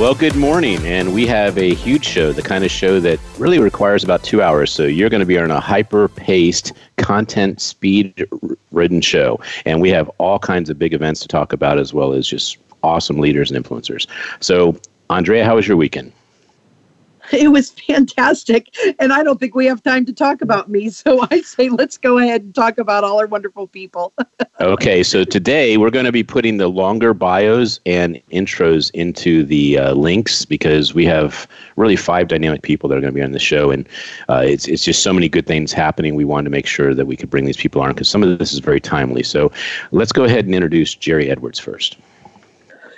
Well, good morning. And we have a huge show, the kind of show that really requires about two hours. So you're going to be on a hyper paced, content speed ridden show. And we have all kinds of big events to talk about, as well as just awesome leaders and influencers. So, Andrea, how was your weekend? it was fantastic. And I don't think we have time to talk about me. So I say let's go ahead and talk about all our wonderful people. okay, so today we're going to be putting the longer bios and intros into the uh, links because we have really five dynamic people that are going to be on the show. And uh, it's, it's just so many good things happening. We wanted to make sure that we could bring these people on because some of this is very timely. So let's go ahead and introduce Jerry Edwards first.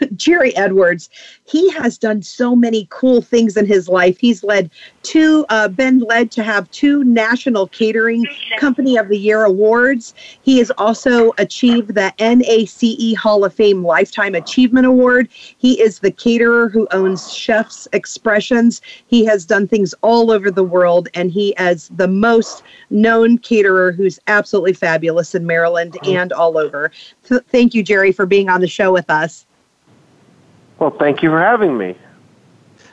Jerry Edwards, he has done so many cool things in his life. He's led two, uh, been led to have two National Catering Company of the Year awards. He has also achieved the NACE Hall of Fame Lifetime Achievement Award. He is the caterer who owns Chef's Expressions. He has done things all over the world, and he is the most known caterer who's absolutely fabulous in Maryland and all over. thank you, Jerry, for being on the show with us. Well, thank you for having me.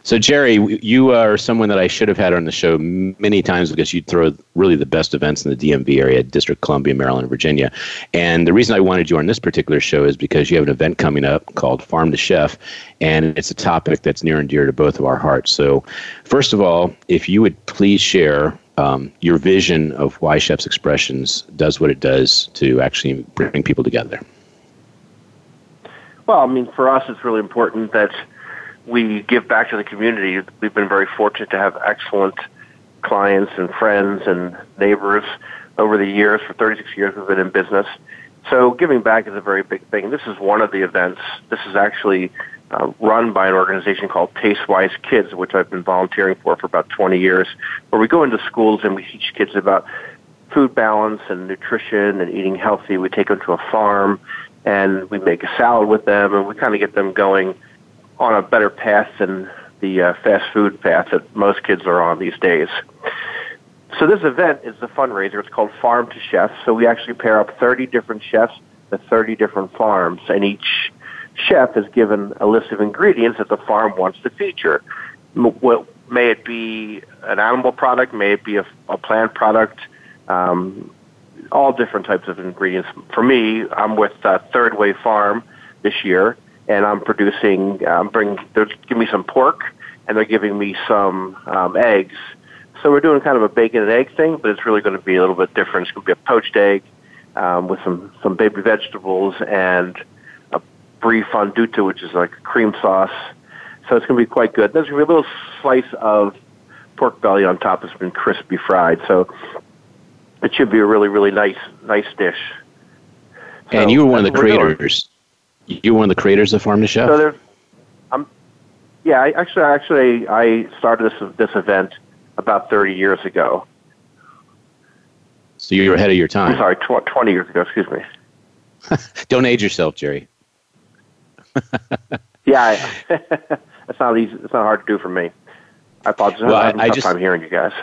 So, Jerry, you are someone that I should have had on the show many times because you throw really the best events in the DMV area, District Columbia, Maryland, Virginia. And the reason I wanted you on this particular show is because you have an event coming up called Farm to Chef, and it's a topic that's near and dear to both of our hearts. So, first of all, if you would please share um, your vision of why Chef's Expressions does what it does to actually bring people together. Well, I mean, for us, it's really important that we give back to the community. We've been very fortunate to have excellent clients and friends and neighbors over the years. For 36 years, we've been in business. So giving back is a very big thing. This is one of the events. This is actually uh, run by an organization called Tastewise Kids, which I've been volunteering for for about 20 years, where we go into schools and we teach kids about food balance and nutrition and eating healthy. We take them to a farm and we make a salad with them, and we kind of get them going on a better path than the uh, fast food path that most kids are on these days. So this event is the fundraiser. It's called Farm to Chef. So we actually pair up 30 different chefs at 30 different farms, and each chef is given a list of ingredients that the farm wants to feature. May it be an animal product, may it be a, a plant product, um, all different types of ingredients. For me, I'm with uh, Third Way Farm this year, and I'm producing. Um, bring they're giving me some pork, and they're giving me some um, eggs. So we're doing kind of a bacon and egg thing, but it's really going to be a little bit different. It's going to be a poached egg um, with some some baby vegetables and a brie fondue, which is like a cream sauce. So it's going to be quite good. There's going to be a little slice of pork belly on top that's been crispy fried. So it should be a really really nice nice dish. So and you were one of the creators. You were one of the creators of Farm to Chef. So there's, I'm, yeah. I actually actually I started this this event about 30 years ago. So you were ahead of your time. I'm sorry, tw- 20 years ago. Excuse me. Don't age yourself, Jerry. yeah, I, it's not easy. It's not hard to do for me. I apologize. Well, I, I just, time hearing you guys.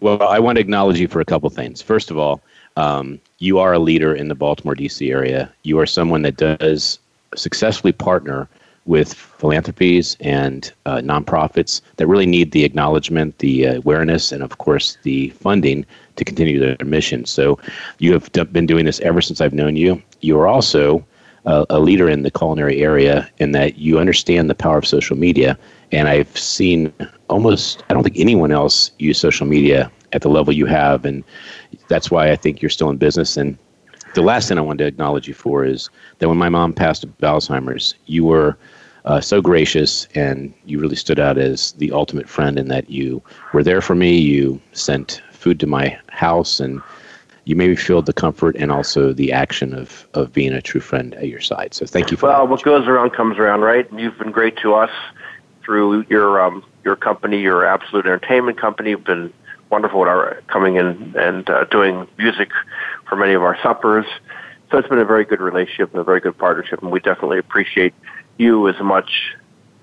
Well, I want to acknowledge you for a couple things. First of all, um, you are a leader in the Baltimore, D.C. area. You are someone that does successfully partner with philanthropies and uh, nonprofits that really need the acknowledgement, the awareness, and of course the funding to continue their mission. So you have been doing this ever since I've known you. You are also a, a leader in the culinary area in that you understand the power of social media and I've seen almost, I don't think anyone else use social media at the level you have. And that's why I think you're still in business. And the last thing I wanted to acknowledge you for is that when my mom passed of Alzheimer's, you were uh, so gracious and you really stood out as the ultimate friend in that you were there for me. You sent food to my house and you made me feel the comfort and also the action of, of being a true friend at your side. So thank you for well, what goes around comes around, right? You've been great to us through your um, your company, your Absolute Entertainment company. You've been wonderful at our coming in and uh, doing music for many of our suppers. So it's been a very good relationship and a very good partnership, and we definitely appreciate you as much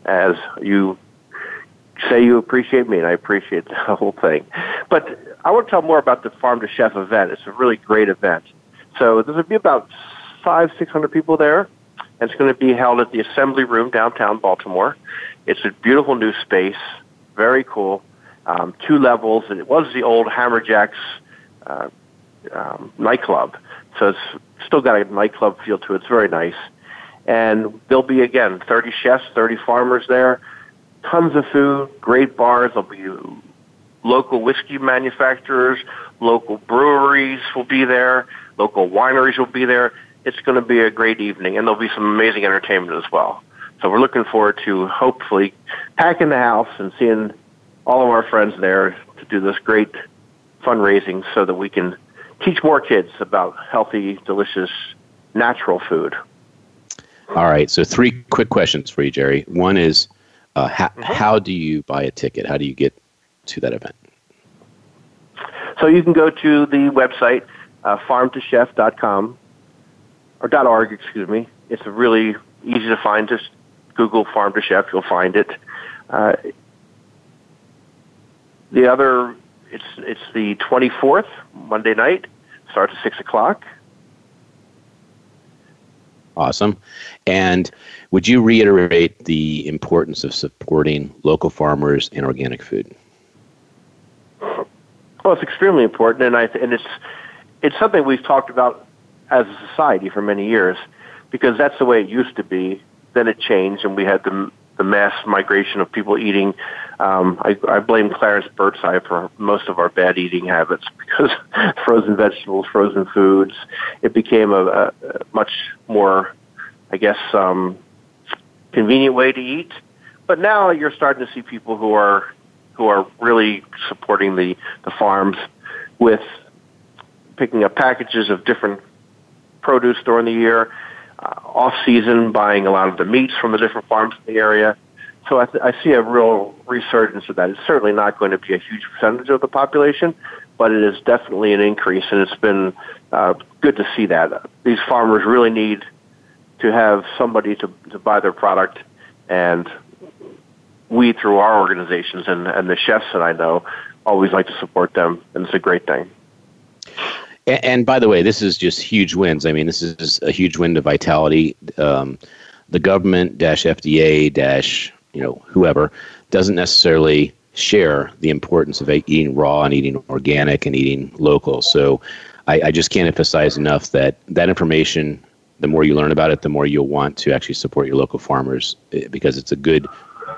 as you say you appreciate me, and I appreciate the whole thing. But I want to tell more about the Farm to Chef event. It's a really great event. So there's going to be about five, six hundred people there, and it's going to be held at the Assembly Room downtown Baltimore. It's a beautiful new space, very cool, um, two levels. And it was the old Hammerjacks uh, um, nightclub, so it's still got a nightclub feel to it. It's very nice. And there'll be, again, 30 chefs, 30 farmers there, tons of food, great bars. There'll be local whiskey manufacturers, local breweries will be there, local wineries will be there. It's going to be a great evening, and there'll be some amazing entertainment as well. So we're looking forward to hopefully packing the house and seeing all of our friends there to do this great fundraising so that we can teach more kids about healthy, delicious, natural food. All right. So, three quick questions for you, Jerry. One is uh, how, mm-hmm. how do you buy a ticket? How do you get to that event? So, you can go to the website, uh, farmtochef.com, or .org, excuse me. It's really easy to find. Just Google Farm to Chef, you'll find it. Uh, the other, it's it's the 24th, Monday night, starts at 6 o'clock. Awesome. And would you reiterate the importance of supporting local farmers and organic food? Well, it's extremely important, and I and it's it's something we've talked about as a society for many years, because that's the way it used to be. Then it changed, and we had the the mass migration of people eating. Um, I, I blame Clarence Birdseye for most of our bad eating habits because frozen vegetables, frozen foods, it became a, a much more, I guess, um, convenient way to eat. But now you're starting to see people who are who are really supporting the, the farms with picking up packages of different produce during the year uh, off season, buying a lot of the meats from the different farms in the area. So I, th- I see a real resurgence of that. It's certainly not going to be a huge percentage of the population, but it is definitely an increase, and it's been uh, good to see that. These farmers really need to have somebody to, to buy their product, and we, through our organizations and, and the chefs that I know, always like to support them, and it's a great thing. And, and, by the way, this is just huge wins. I mean, this is a huge win to vitality. Um, the government dash FDA dash you know whoever doesn't necessarily share the importance of eating raw and eating organic and eating local. So I, I just can't emphasize enough that that information. The more you learn about it, the more you'll want to actually support your local farmers eh, because it's a good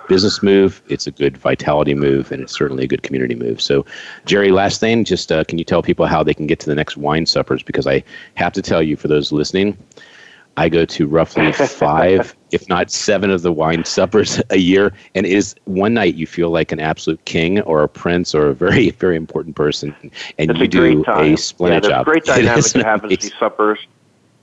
business move, it's a good vitality move, and it's certainly a good community move. So, Jerry, last thing, just uh, can you tell people how they can get to the next wine suppers? Because I have to tell you, for those listening, I go to roughly five, if not seven, of the wine suppers a year, and it is one night you feel like an absolute king or a prince or a very, very important person, and it's you a do a splendid yeah, job. Great dynamic to have at these suppers.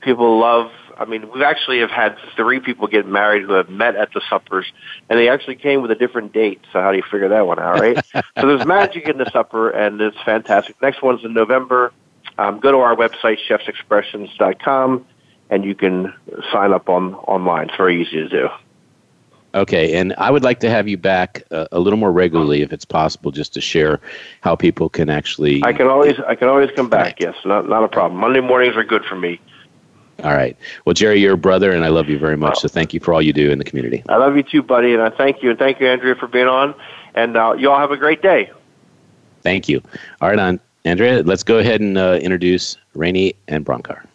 People love I mean, we actually have had three people get married who have met at the suppers, and they actually came with a different date. So how do you figure that one out, right? so there's magic in the supper, and it's fantastic. Next one's in November. Um, go to our website, chefsexpressions.com, and you can sign up on online. It's very easy to do. Okay, and I would like to have you back uh, a little more regularly, if it's possible, just to share how people can actually. I can always, I can always come back. Yes, not not a problem. Monday mornings are good for me. All right. Well, Jerry, you're a brother, and I love you very much. So thank you for all you do in the community. I love you too, buddy, and I thank you, and thank you, Andrea, for being on. And uh, you all have a great day. Thank you. All right, on Andrea, let's go ahead and uh, introduce Rainey and Bronkar.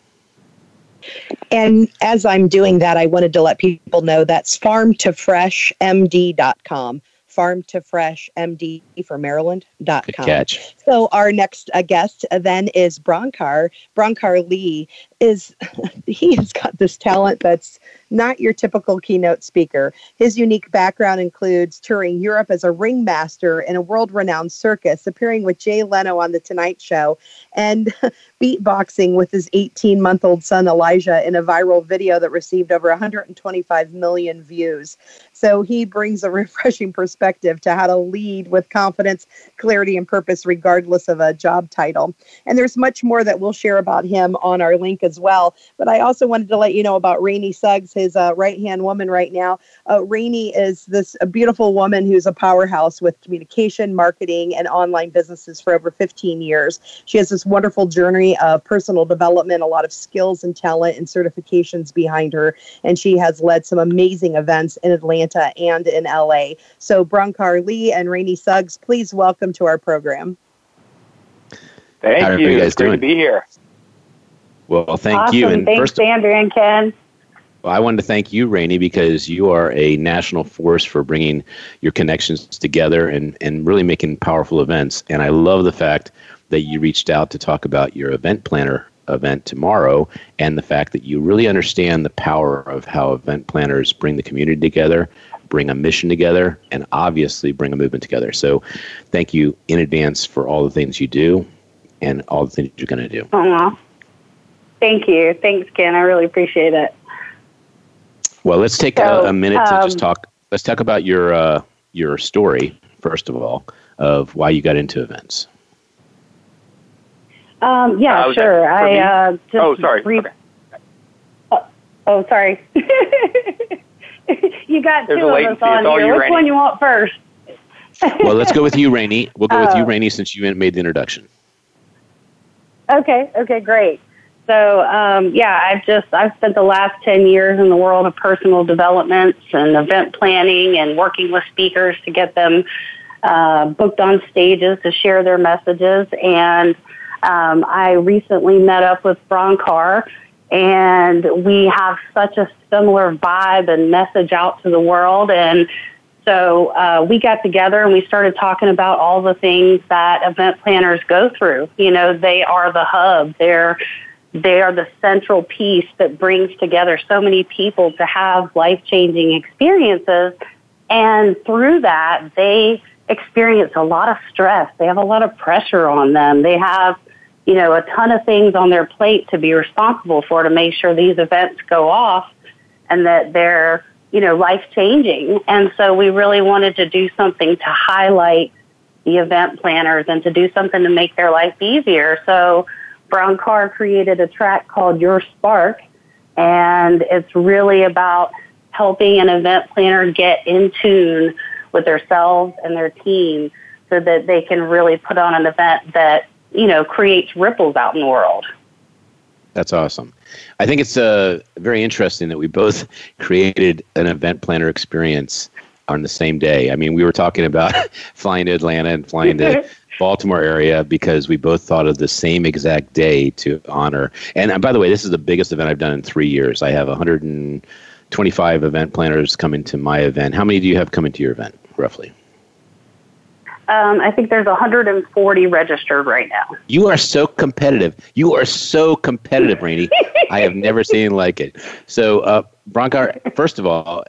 And as I'm doing that, I wanted to let people know that's farmtofreshmd.com farm to fresh md for maryland.com catch so our next uh, guest uh, then is bronkar bronkar lee is he has got this talent that's not your typical keynote speaker. His unique background includes touring Europe as a ringmaster in a world renowned circus, appearing with Jay Leno on The Tonight Show, and beatboxing with his 18 month old son Elijah in a viral video that received over 125 million views. So he brings a refreshing perspective to how to lead with confidence, clarity, and purpose, regardless of a job title. And there's much more that we'll share about him on our link as well. But I also wanted to let you know about Rainey Suggs, his uh, right hand woman right now. Uh, Rainey is this a beautiful woman who's a powerhouse with communication, marketing, and online businesses for over 15 years. She has this wonderful journey of personal development, a lot of skills and talent and certifications behind her. And she has led some amazing events in Atlanta and in LA. So, Bronkar Lee and Rainey Suggs, please welcome to our program. Thank How you. you it's great doing? to be here. Well, thank awesome. you. And Thanks, first, Andrea and Ken. Well, I wanted to thank you, Rainey, because you are a national force for bringing your connections together and, and really making powerful events. And I love the fact that you reached out to talk about your event planner event tomorrow and the fact that you really understand the power of how event planners bring the community together, bring a mission together, and obviously bring a movement together. So thank you in advance for all the things you do and all the things you're going to do. Aww. Thank you. Thanks, Ken. I really appreciate it. Well, let's take so, a, a, minute um, to just um, talk. Let's talk about your uh, your story first of all of why you got into events. Um, yeah, uh, sure. I uh, just oh, sorry. Brief- okay. oh, oh, sorry. you got There's two of us on here. Which Rainey. one you want first? well, let's go with you, Rainey. We'll go with you, oh. Rainey, since you made the introduction. Okay. Okay. Great. So um, yeah, I've just I've spent the last ten years in the world of personal developments and event planning and working with speakers to get them uh, booked on stages to share their messages. And um, I recently met up with Bronkar, and we have such a similar vibe and message out to the world. And so uh, we got together and we started talking about all the things that event planners go through. You know, they are the hub. They're they are the central piece that brings together so many people to have life changing experiences. And through that, they experience a lot of stress. They have a lot of pressure on them. They have, you know, a ton of things on their plate to be responsible for to make sure these events go off and that they're, you know, life changing. And so we really wanted to do something to highlight the event planners and to do something to make their life easier. So Bronkar created a track called Your Spark, and it's really about helping an event planner get in tune with themselves and their team so that they can really put on an event that, you know, creates ripples out in the world. That's awesome. I think it's uh, very interesting that we both created an event planner experience on the same day. I mean, we were talking about flying to Atlanta and flying to Baltimore area because we both thought of the same exact day to honor. And, and by the way, this is the biggest event I've done in three years. I have 125 event planners coming to my event. How many do you have coming to your event, roughly? Um, I think there's 140 registered right now. You are so competitive. You are so competitive, Rainey. I have never seen like it. So, uh, Bronkar, first of all,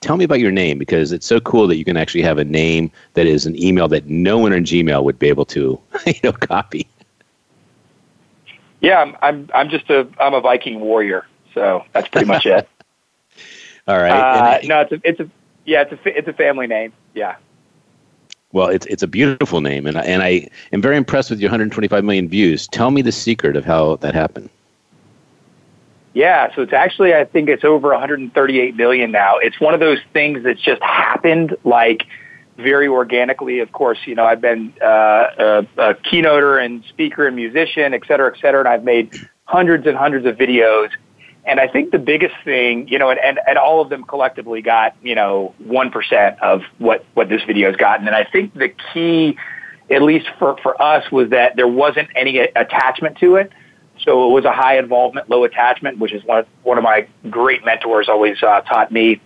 tell me about your name because it's so cool that you can actually have a name that is an email that no one in Gmail would be able to, you know, copy. Yeah, I'm I'm I'm just a I'm a Viking warrior, so that's pretty much it. All right. Uh, I, no, it's a it's a yeah it's a it's a family name. Yeah. Well, it's it's a beautiful name, and I, and I am very impressed with your 125 million views. Tell me the secret of how that happened. Yeah, so it's actually I think it's over 138 million now. It's one of those things that's just happened like very organically. Of course, you know I've been uh, a, a keynoter and speaker and musician, et cetera, et cetera, and I've made hundreds and hundreds of videos. And I think the biggest thing, you know, and, and, and all of them collectively got, you know, 1% of what, what this video has gotten. And I think the key, at least for, for us, was that there wasn't any attachment to it. So it was a high involvement, low attachment, which is one of, one of my great mentors always uh, taught me.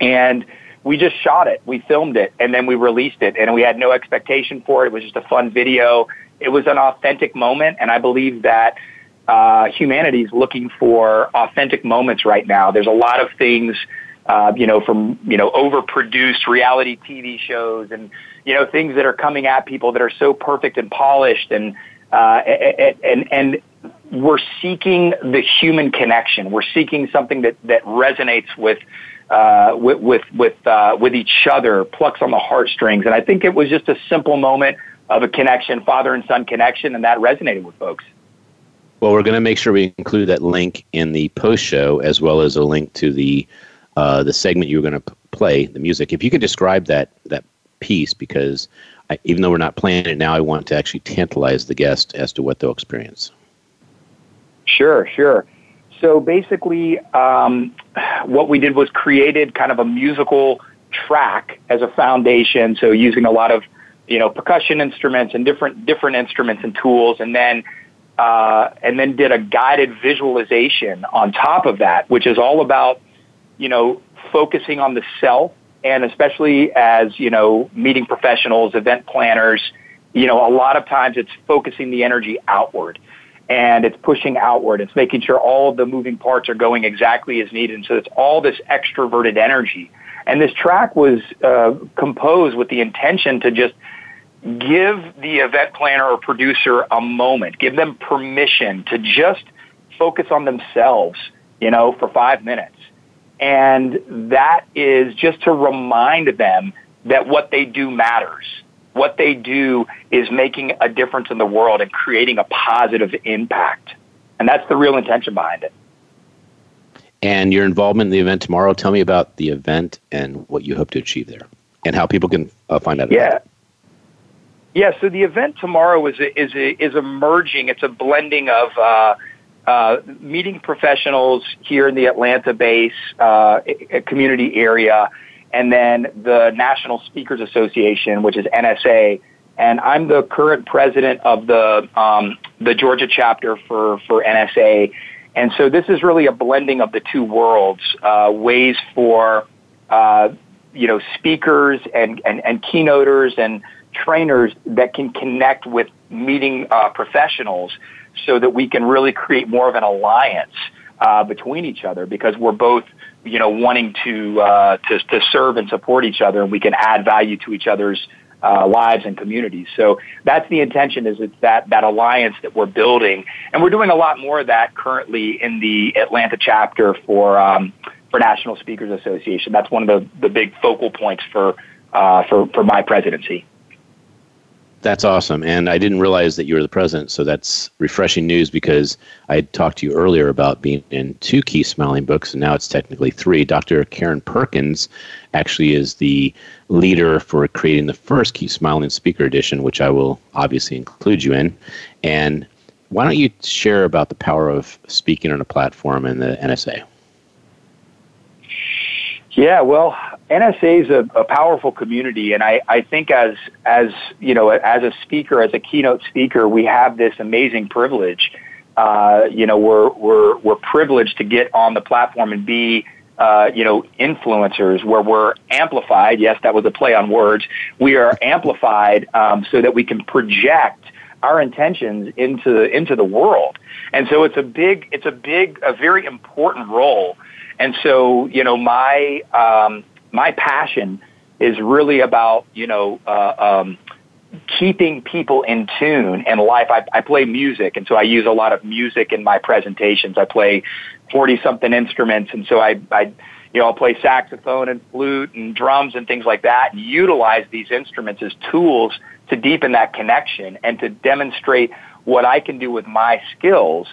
And we just shot it, we filmed it, and then we released it. And we had no expectation for it. It was just a fun video. It was an authentic moment, and I believe that uh, humanity is looking for authentic moments right now. There's a lot of things, uh, you know, from you know overproduced reality TV shows and you know things that are coming at people that are so perfect and polished and uh, and, and and we're seeking the human connection. We're seeking something that that resonates with. Uh, with with with, uh, with each other, plucks on the heartstrings, and I think it was just a simple moment of a connection, father and son connection, and that resonated with folks. Well, we're going to make sure we include that link in the post show as well as a link to the uh, the segment you were going to play, the music. If you could describe that that piece, because I, even though we're not playing it now, I want to actually tantalize the guest as to what they'll experience. Sure, sure. So basically, um, what we did was created kind of a musical track as a foundation. So using a lot of you know percussion instruments and different different instruments and tools, and then uh, and then did a guided visualization on top of that, which is all about, you know, focusing on the self and especially as, you know, meeting professionals, event planners, you know, a lot of times it's focusing the energy outward and it's pushing outward. It's making sure all of the moving parts are going exactly as needed. And so it's all this extroverted energy. And this track was uh, composed with the intention to just give the event planner or producer a moment, give them permission to just focus on themselves, you know, for five minutes. And that is just to remind them that what they do matters. What they do is making a difference in the world and creating a positive impact. And that's the real intention behind it. And your involvement in the event tomorrow, tell me about the event and what you hope to achieve there and how people can uh, find out yeah. Yeah, so the event tomorrow is a, is a, is emerging. It's a blending of uh, uh, meeting professionals here in the Atlanta base uh, community area, and then the National Speakers Association, which is NSA. And I'm the current president of the um, the Georgia chapter for for NSA. And so this is really a blending of the two worlds, uh, ways for uh, you know speakers and, and, and keynoters and trainers that can connect with meeting uh, professionals so that we can really create more of an alliance uh, between each other because we're both you know wanting to, uh, to to serve and support each other and we can add value to each other's uh, lives and communities. So that's the intention is it's that, that alliance that we're building. And we're doing a lot more of that currently in the Atlanta chapter for, um, for National Speakers Association. That's one of the, the big focal points for, uh, for, for my presidency. That's awesome. And I didn't realize that you were the president, so that's refreshing news because I talked to you earlier about being in two key Smiling books, and now it's technically three. Dr. Karen Perkins actually is the leader for creating the first Key Smiling Speaker Edition, which I will obviously include you in. And why don't you share about the power of speaking on a platform in the NSA? Yeah, well, NSA is a, a, powerful community, and I, I think as as you know, as a speaker, as a keynote speaker, we have this amazing privilege. Uh, you know, we're we're we're privileged to get on the platform and be uh, you know influencers, where we're amplified. Yes, that was a play on words. We are amplified um, so that we can project our intentions into into the world, and so it's a big it's a big a very important role and so, you know, my um, my passion is really about you know uh, um, keeping people in tune in life. I, I play music, and so I use a lot of music in my presentations. I play forty something instruments, and so I, I you know, I'll play saxophone and flute and drums and things like that, and utilize these instruments as tools to deepen that connection and to demonstrate what I can do with my skills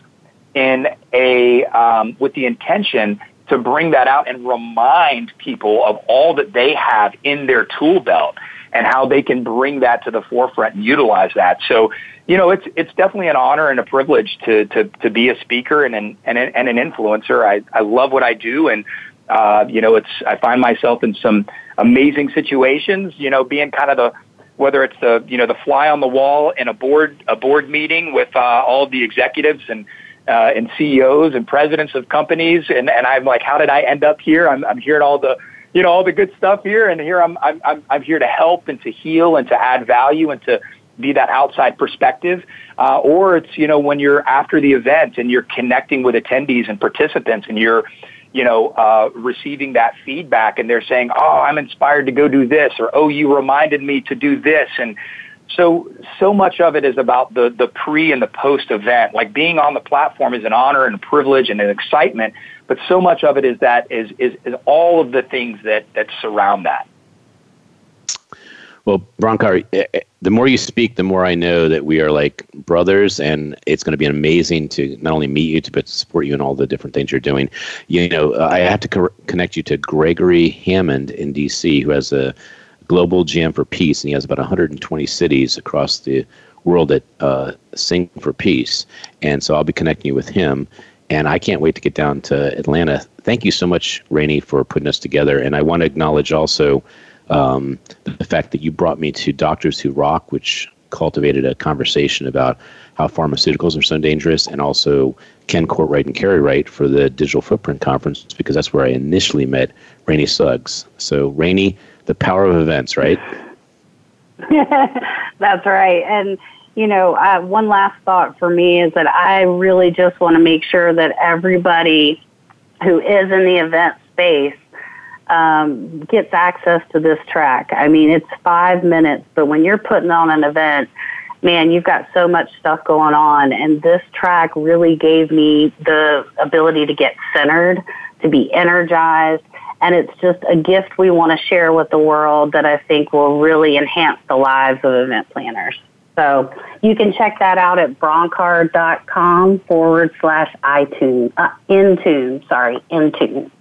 in a um, with the intention to bring that out and remind people of all that they have in their tool belt and how they can bring that to the forefront and utilize that. So, you know, it's it's definitely an honor and a privilege to to to be a speaker and an and, and an influencer. I I love what I do and uh, you know, it's I find myself in some amazing situations, you know, being kind of the whether it's the you know the fly on the wall in a board a board meeting with uh, all the executives and uh, and CEOs and presidents of companies, and, and I'm like, how did I end up here? I'm, I'm hearing all the, you know, all the good stuff here, and here I'm, I'm, I'm, here to help and to heal and to add value and to be that outside perspective, uh, or it's you know when you're after the event and you're connecting with attendees and participants and you're you know uh, receiving that feedback and they're saying, oh, I'm inspired to go do this, or oh, you reminded me to do this, and so so much of it is about the the pre and the post event. Like being on the platform is an honor and a privilege and an excitement, but so much of it is that is is, is all of the things that that surround that. Well, Bronkar, eh, eh, the more you speak, the more I know that we are like brothers, and it's going to be amazing to not only meet you, but to support you in all the different things you're doing. You know, I have to co- connect you to Gregory Hammond in D.C., who has a global jam for peace, and he has about 120 cities across the world that uh, sing for peace. And so I'll be connecting you with him, and I can't wait to get down to Atlanta. Thank you so much, Rainey, for putting us together. And I want to acknowledge also um, the fact that you brought me to Doctors Who Rock, which cultivated a conversation about how pharmaceuticals are so dangerous, and also Ken Courtwright and Carrie Wright for the Digital Footprint Conference, because that's where I initially met Rainey Suggs. So, Rainey, the power of events, right? that's right. And, you know, uh, one last thought for me is that I really just want to make sure that everybody who is in the event space um, gets access to this track. I mean, it's five minutes, but when you're putting on an event, man, you've got so much stuff going on. And this track really gave me the ability to get centered, to be energized. And it's just a gift we want to share with the world that I think will really enhance the lives of event planners. So you can check that out at bronkar.com forward slash iTunes, uh, Intune, sorry, Intune.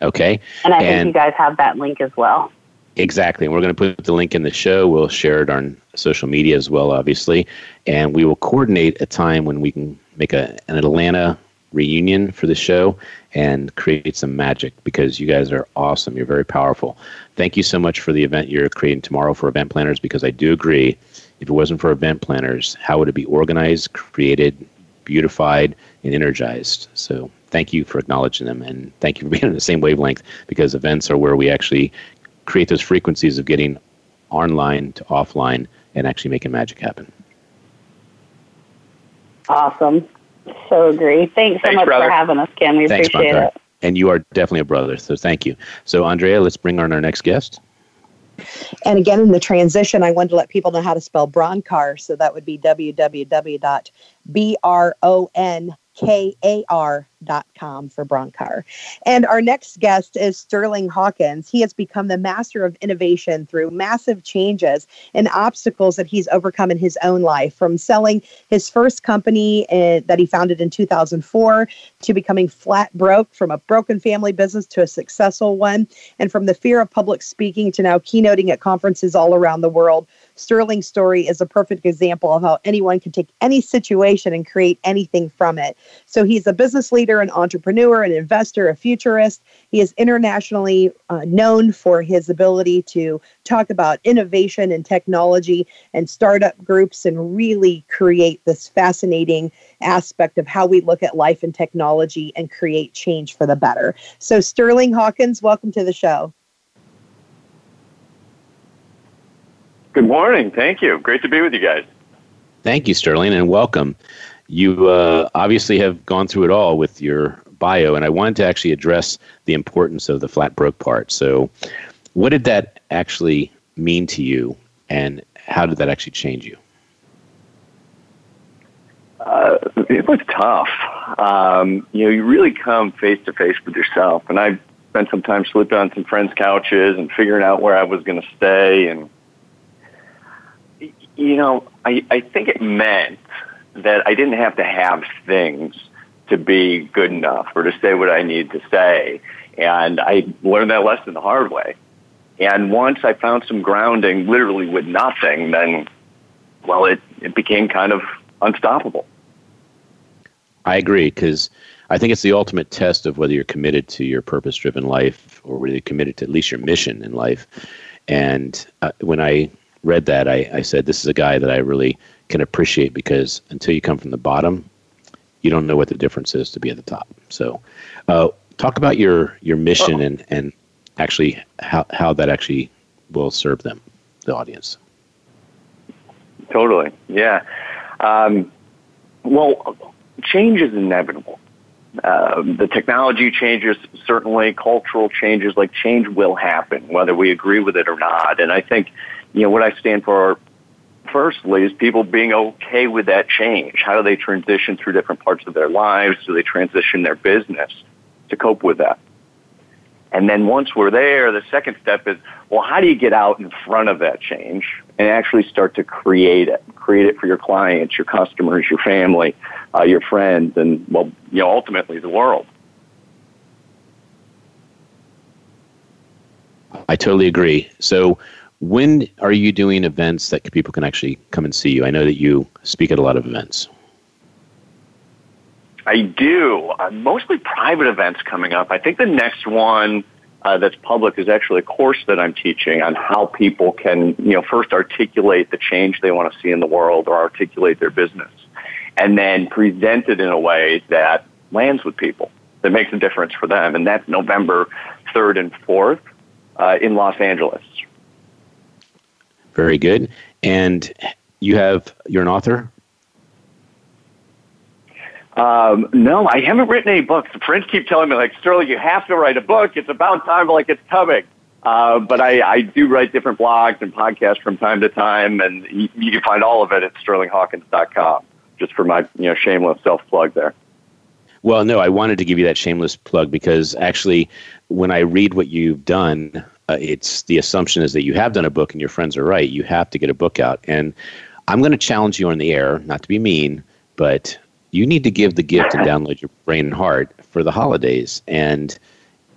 Okay. And I and think you guys have that link as well. Exactly. And we're going to put the link in the show. We'll share it on social media as well, obviously. And we will coordinate a time when we can make a, an Atlanta reunion for the show and create some magic because you guys are awesome. You're very powerful. Thank you so much for the event you're creating tomorrow for event planners because I do agree if it wasn't for event planners, how would it be organized, created, beautified, and energized? So thank you for acknowledging them and thank you for being on the same wavelength because events are where we actually create those frequencies of getting online to offline and actually making magic happen. Awesome. So agree. Thanks so much brother. for having us, Ken. We Thanks, appreciate it. And you are definitely a brother, so thank you. So, Andrea, let's bring on our next guest. And again, in the transition, I wanted to let people know how to spell Bronkar. So that would be www.bron com for Bronkar. And our next guest is Sterling Hawkins. He has become the master of innovation through massive changes and obstacles that he's overcome in his own life, from selling his first company in, that he founded in 2004 to becoming flat broke from a broken family business to a successful one, and from the fear of public speaking to now keynoting at conferences all around the world. Sterling's story is a perfect example of how anyone can take any situation and create anything from it. So he's a business leader leader, an entrepreneur, an investor, a futurist. He is internationally uh, known for his ability to talk about innovation and technology and startup groups and really create this fascinating aspect of how we look at life and technology and create change for the better. So, Sterling Hawkins, welcome to the show. Good morning. Thank you. Great to be with you guys. Thank you, Sterling, and welcome you uh, obviously have gone through it all with your bio, and I wanted to actually address the importance of the flat broke part. So, what did that actually mean to you, and how did that actually change you? Uh, it was tough. Um, you know, you really come face to face with yourself, and I spent some time sleeping on some friends' couches and figuring out where I was going to stay, and you know, I, I think it meant that I didn't have to have things to be good enough or to say what I need to say. And I learned that lesson the hard way. And once I found some grounding literally with nothing, then, well, it, it became kind of unstoppable. I agree because I think it's the ultimate test of whether you're committed to your purpose driven life or whether you're committed to at least your mission in life. And uh, when I read that, I, I said, this is a guy that I really can appreciate because until you come from the bottom, you don't know what the difference is to be at the top. So, uh, talk about your your mission and and actually how how that actually will serve them, the audience. Totally. Yeah. Um, well, change is inevitable. Uh, the technology changes, certainly cultural changes, like change will happen, whether we agree with it or not. And I think, you know, what I stand for firstly is people being okay with that change. How do they transition through different parts of their lives? Do they transition their business to cope with that? And then once we're there, the second step is, well, how do you get out in front of that change and actually start to create it? Create it for your clients, your customers, your family, uh, your friends, and, well, you know, ultimately the world. I totally agree. So, when are you doing events that people can actually come and see you? I know that you speak at a lot of events. I do. Uh, mostly private events coming up. I think the next one uh, that's public is actually a course that I'm teaching on how people can, you know, first articulate the change they want to see in the world or articulate their business, and then present it in a way that lands with people, that makes a difference for them. And that's November 3rd and 4th uh, in Los Angeles. Very good. And you have, you're an author? Um, no, I haven't written any books. The friends keep telling me, like, Sterling, you have to write a book. It's about time, but like it's coming. Uh, but I, I do write different blogs and podcasts from time to time, and you, you can find all of it at sterlinghawkins.com, just for my you know shameless self plug there. Well, no, I wanted to give you that shameless plug because actually, when I read what you've done, uh, it's the assumption is that you have done a book and your friends are right. You have to get a book out. And I'm going to challenge you on the air, not to be mean, but you need to give the gift and download your brain and heart for the holidays. And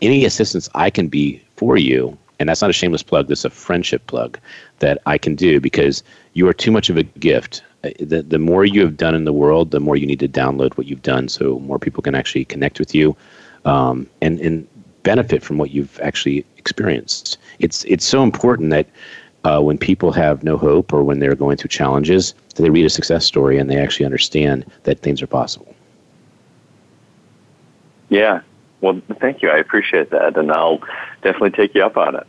any assistance I can be for you, and that's not a shameless plug, this is a friendship plug that I can do because you are too much of a gift. Uh, the, the more you have done in the world, the more you need to download what you've done so more people can actually connect with you um, and, and benefit from what you've actually experienced. It's it's so important that uh, when people have no hope or when they're going through challenges, that they read a success story and they actually understand that things are possible. Yeah. Well, thank you. I appreciate that, and I'll definitely take you up on it.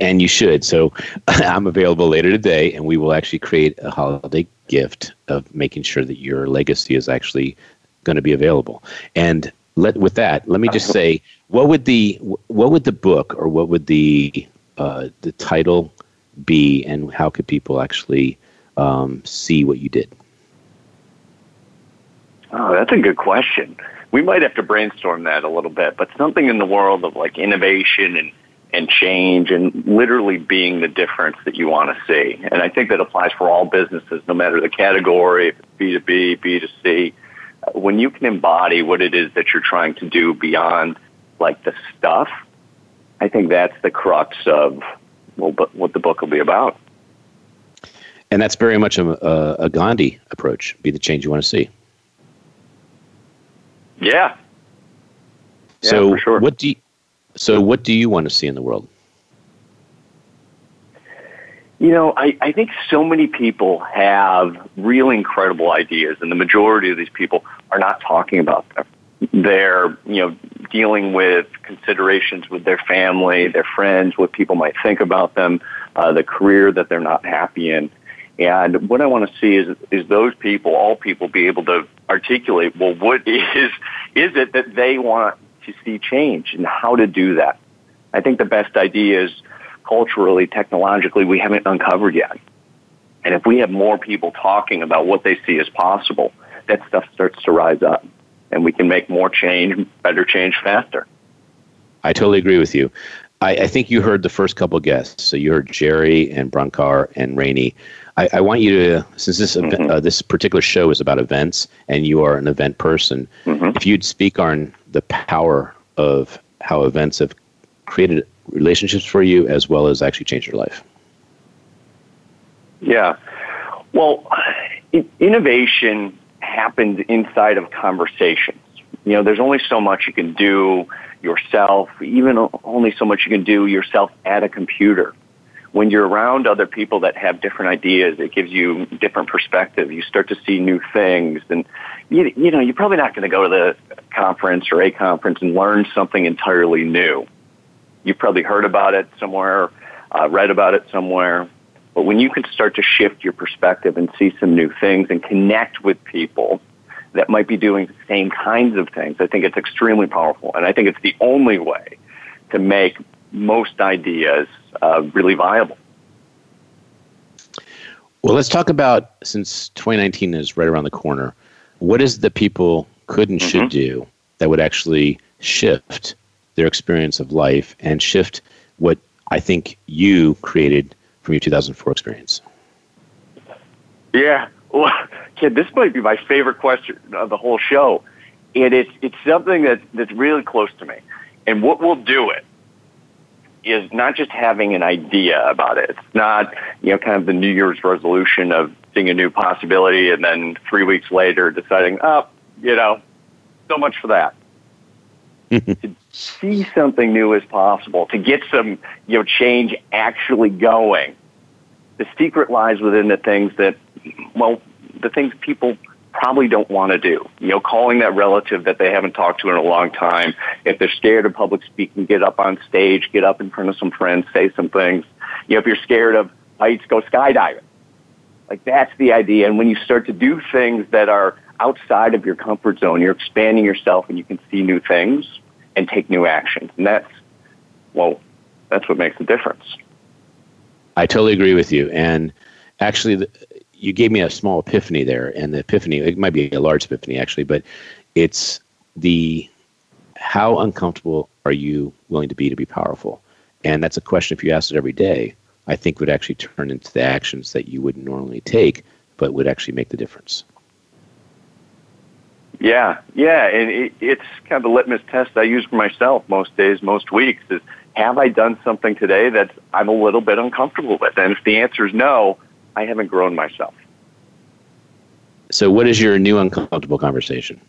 And you should. So I'm available later today, and we will actually create a holiday gift of making sure that your legacy is actually going to be available. And let with that, let me just say, what would the what would the book or what would the uh, the title be, and how could people actually um, see what you did? Oh, that's a good question. We might have to brainstorm that a little bit, but something in the world of like innovation and and change and literally being the difference that you want to see. And I think that applies for all businesses, no matter the category, if it's B2B, B2C when you can embody what it is that you're trying to do beyond like the stuff, I think that's the crux of well, what the book will be about. And that's very much a, a Gandhi approach: be the change you want to see. Yeah. yeah so sure. what do you, so what do you want to see in the world? You know, I, I think so many people have really incredible ideas, and the majority of these people are not talking about them. They're, you know, dealing with considerations with their family, their friends, what people might think about them, uh, the career that they're not happy in. And what I want to see is is those people, all people, be able to articulate, well, what is is it that they want to see change, and how to do that. I think the best idea is culturally, technologically, we haven't uncovered yet. And if we have more people talking about what they see as possible, that stuff starts to rise up. And we can make more change, better change faster. I totally agree with you. I, I think you heard the first couple guests. So you heard Jerry and Bronkar and Rainey. I, I, want you to, since this mm-hmm. uh, this particular show is about events, and you are an event person, mm-hmm. if you'd speak on the power of how events have created relationships for you as well as actually change your life? Yeah. Well, innovation happens inside of conversations. You know, there's only so much you can do yourself, even only so much you can do yourself at a computer. When you're around other people that have different ideas, it gives you different perspective. You start to see new things, and you, you know you're probably not going to go to the conference or a conference and learn something entirely new. You've probably heard about it somewhere, uh, read about it somewhere. But when you can start to shift your perspective and see some new things and connect with people that might be doing the same kinds of things, I think it's extremely powerful. And I think it's the only way to make most ideas uh, really viable. Well, let's talk about since 2019 is right around the corner. What is the people could and should mm-hmm. do that would actually shift their experience of life and shift what I think you created from your 2004 experience? Yeah, well, kid, this might be my favorite question of the whole show. And it's, it's something that, that's really close to me. And what will do it is not just having an idea about it. It's not, you know, kind of the New Year's resolution of seeing a new possibility and then three weeks later deciding, oh, you know, so much for that. to see something new as possible, to get some, you know, change actually going. The secret lies within the things that, well, the things people probably don't want to do. You know, calling that relative that they haven't talked to in a long time. If they're scared of public speaking, get up on stage, get up in front of some friends, say some things. You know, if you're scared of heights, go skydiving. Like that's the idea. And when you start to do things that are outside of your comfort zone, you're expanding yourself and you can see new things and take new actions. And that's, well, that's what makes the difference. I totally agree with you. And actually, you gave me a small epiphany there, and the epiphany it might be a large epiphany actually, but it's the how uncomfortable are you willing to be to be powerful, and that's a question. If you ask it every day, I think would actually turn into the actions that you wouldn't normally take, but would actually make the difference. Yeah, yeah, and it, it's kind of a litmus test I use for myself most days, most weeks. Is have I done something today that I'm a little bit uncomfortable with? And if the answer is no, I haven't grown myself. So, what is your new uncomfortable conversation?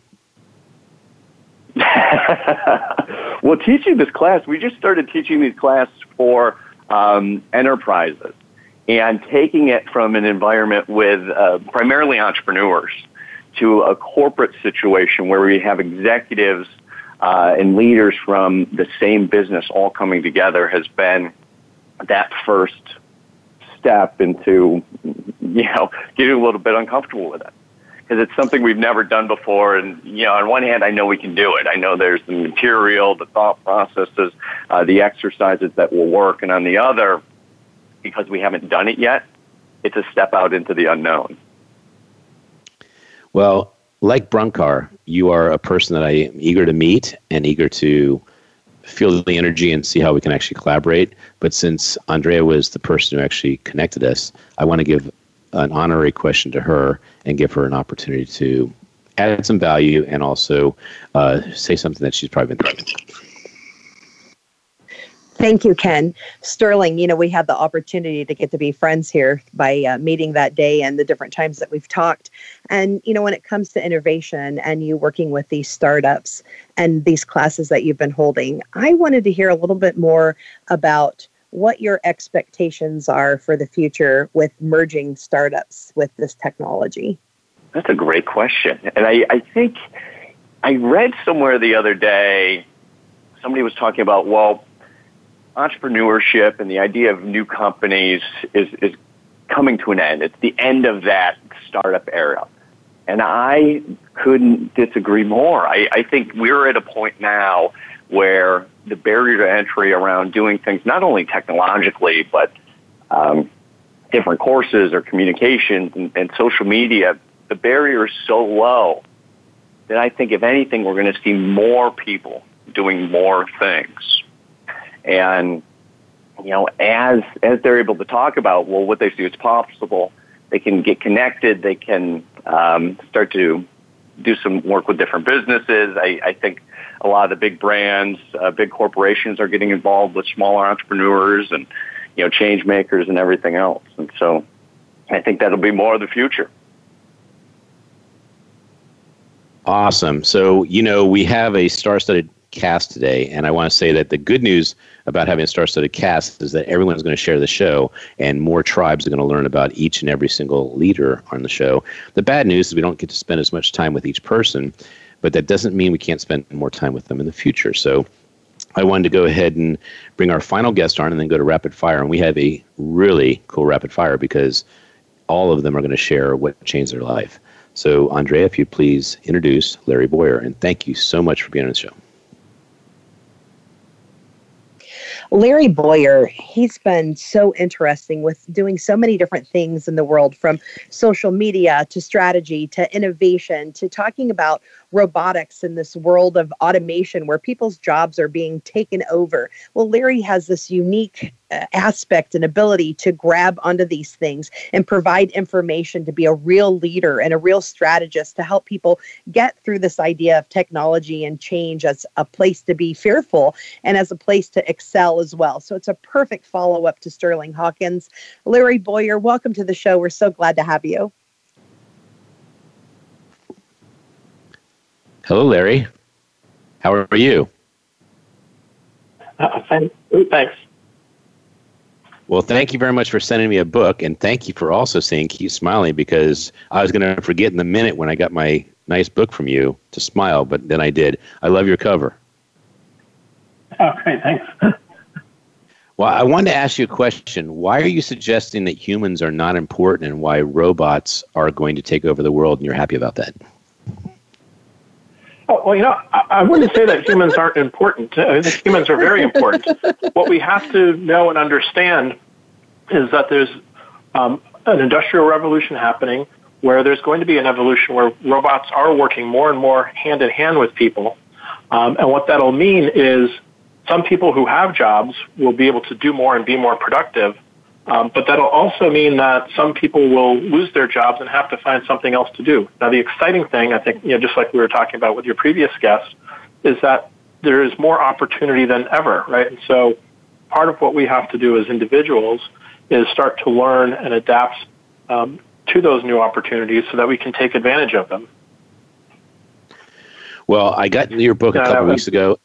well, teaching this class, we just started teaching these classes for um, enterprises and taking it from an environment with uh, primarily entrepreneurs to a corporate situation where we have executives uh, and leaders from the same business all coming together has been that first step into, you know, getting a little bit uncomfortable with it. Because it's something we've never done before. And, you know, on one hand, I know we can do it. I know there's the material, the thought processes, uh, the exercises that will work. And on the other, because we haven't done it yet, it's a step out into the unknown. Well, like Bronkar, you are a person that I am eager to meet and eager to feel the energy and see how we can actually collaborate. But since Andrea was the person who actually connected us, I want to give an honorary question to her and give her an opportunity to add some value and also uh, say something that she's probably been thinking. Thank you, Ken. Sterling, you know, we had the opportunity to get to be friends here by uh, meeting that day and the different times that we've talked. And, you know, when it comes to innovation and you working with these startups and these classes that you've been holding, I wanted to hear a little bit more about what your expectations are for the future with merging startups with this technology. That's a great question. And I, I think I read somewhere the other day, somebody was talking about, well, entrepreneurship and the idea of new companies is, is coming to an end. It's the end of that startup era. And I couldn't disagree more. I, I think we're at a point now where the barrier to entry around doing things not only technologically, but um, different courses or communications and, and social media, the barrier is so low that I think, if anything, we're going to see more people doing more things. And you know, as as they're able to talk about well, what they see is possible, they can get connected. They can um, start to do some work with different businesses. I, I think a lot of the big brands, uh, big corporations are getting involved with smaller entrepreneurs and you know change makers and everything else. And so, I think that'll be more of the future. Awesome. So, you know, we have a star studded cast today. And I want to say that the good news about having a star studded cast is that everyone's going to share the show and more tribes are going to learn about each and every single leader on the show. The bad news is we don't get to spend as much time with each person, but that doesn't mean we can't spend more time with them in the future. So I wanted to go ahead and bring our final guest on and then go to rapid fire. And we have a really cool rapid fire because all of them are going to share what changed their life. So, Andrea, if you please introduce Larry Boyer, and thank you so much for being on the show. Larry Boyer, he's been so interesting with doing so many different things in the world from social media to strategy to innovation to talking about robotics in this world of automation where people's jobs are being taken over. Well, Larry has this unique uh, aspect and ability to grab onto these things and provide information to be a real leader and a real strategist to help people get through this idea of technology and change as a place to be fearful and as a place to excel as well. So it's a perfect follow up to Sterling Hawkins. Larry Boyer, welcome to the show. We're so glad to have you. Hello, Larry. How are you? Uh, thanks. Well, thank you very much for sending me a book, and thank you for also saying keep smiling because I was going to forget in the minute when I got my nice book from you to smile, but then I did. I love your cover. Oh, great. Thanks. well, I wanted to ask you a question. Why are you suggesting that humans are not important and why robots are going to take over the world, and you're happy about that? Oh, well, you know, I, I wouldn't say that humans aren't important. Humans are very important. what we have to know and understand is that there's um, an industrial revolution happening where there's going to be an evolution where robots are working more and more hand in hand with people. Um, and what that'll mean is some people who have jobs will be able to do more and be more productive, um, but that'll also mean that some people will lose their jobs and have to find something else to do. Now, the exciting thing, I think, you know, just like we were talking about with your previous guest, is that there is more opportunity than ever, right? And so part of what we have to do as individuals is start to learn and adapt um, to those new opportunities so that we can take advantage of them. Well, I got your book a couple weeks ago,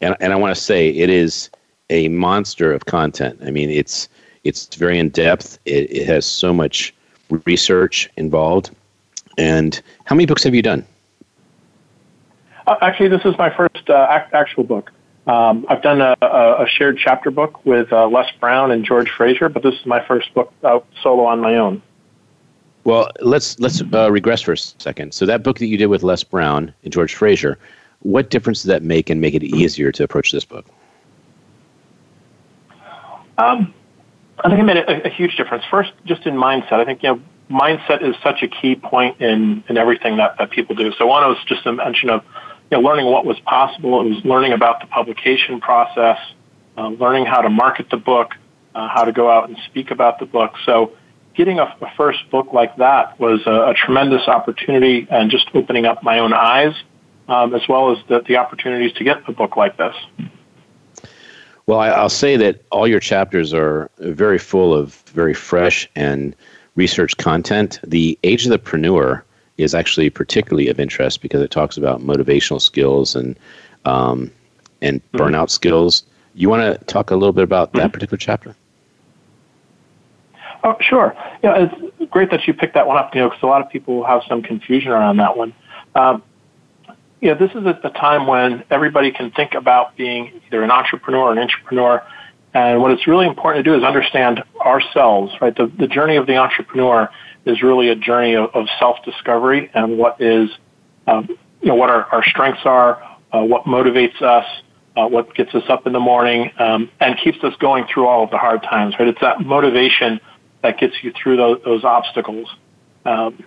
and, and I want to say it is a monster of content. I mean, it's it's very in depth. It, it has so much research involved. And how many books have you done? Uh, actually, this is my first uh, actual book. Um, I've done a, a, shared chapter book with uh, Les Brown and George Fraser, but this is my first book uh, solo on my own. Well, let's let's uh, regress for a second. So that book that you did with Les Brown and George Fraser, what difference does that make and make it easier to approach this book? Um, I think it made a, a huge difference. First, just in mindset. I think you know mindset is such a key point in in everything that that people do. So one was just a mention of you know learning what was possible. It was learning about the publication process, uh, learning how to market the book, uh, how to go out and speak about the book. So getting a, a first book like that was a, a, tremendous opportunity and just opening up my own eyes, um, as well as the, the opportunities to get a book like this. Well, I, will say that all your chapters are very full of very fresh and research content. The Age of the Preneur is actually particularly of interest because it talks about motivational skills and um, and mm-hmm. burnout skills. You want to talk a little bit about that mm-hmm. particular chapter? Oh, sure. Yeah, it's great that you picked that one up. You know, because a lot of people have some confusion around that one. Um, you know, this is a, time when everybody can think about being either an entrepreneur or an intrapreneur. And what it's really important to do is understand ourselves, right? The, the journey of the entrepreneur is really a journey of, of self-discovery and what is, um, you know, what our, our strengths are, uh, what motivates us, uh, what gets us up in the morning, um, and keeps us going through all of the hard times, right? It's that motivation that gets you through those, those obstacles. Um,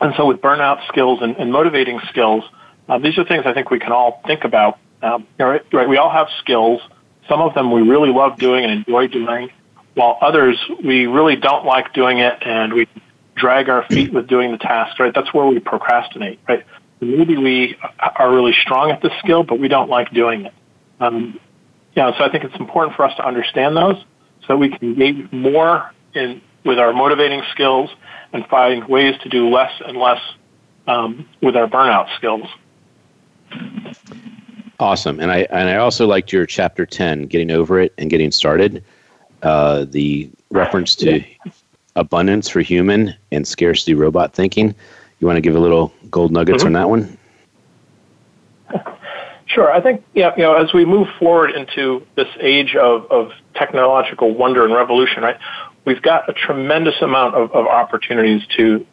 and so with burnout skills and, and motivating skills, uh, these are things I think we can all think about. Um, right, right, we all have skills. Some of them we really love doing and enjoy doing, while others we really don't like doing it and we drag our feet with doing the task. Right, that's where we procrastinate. Right, maybe we are really strong at the skill, but we don't like doing it. Um, yeah, so I think it's important for us to understand those so we can engage more in with our motivating skills and find ways to do less and less um, with our burnout skills. Awesome, and I and I also liked your chapter ten, getting over it and getting started. Uh, the reference to abundance for human and scarcity robot thinking. You want to give a little gold nuggets mm-hmm. on that one? Sure. I think yeah, you know, as we move forward into this age of, of technological wonder and revolution, right, we've got a tremendous amount of, of opportunities to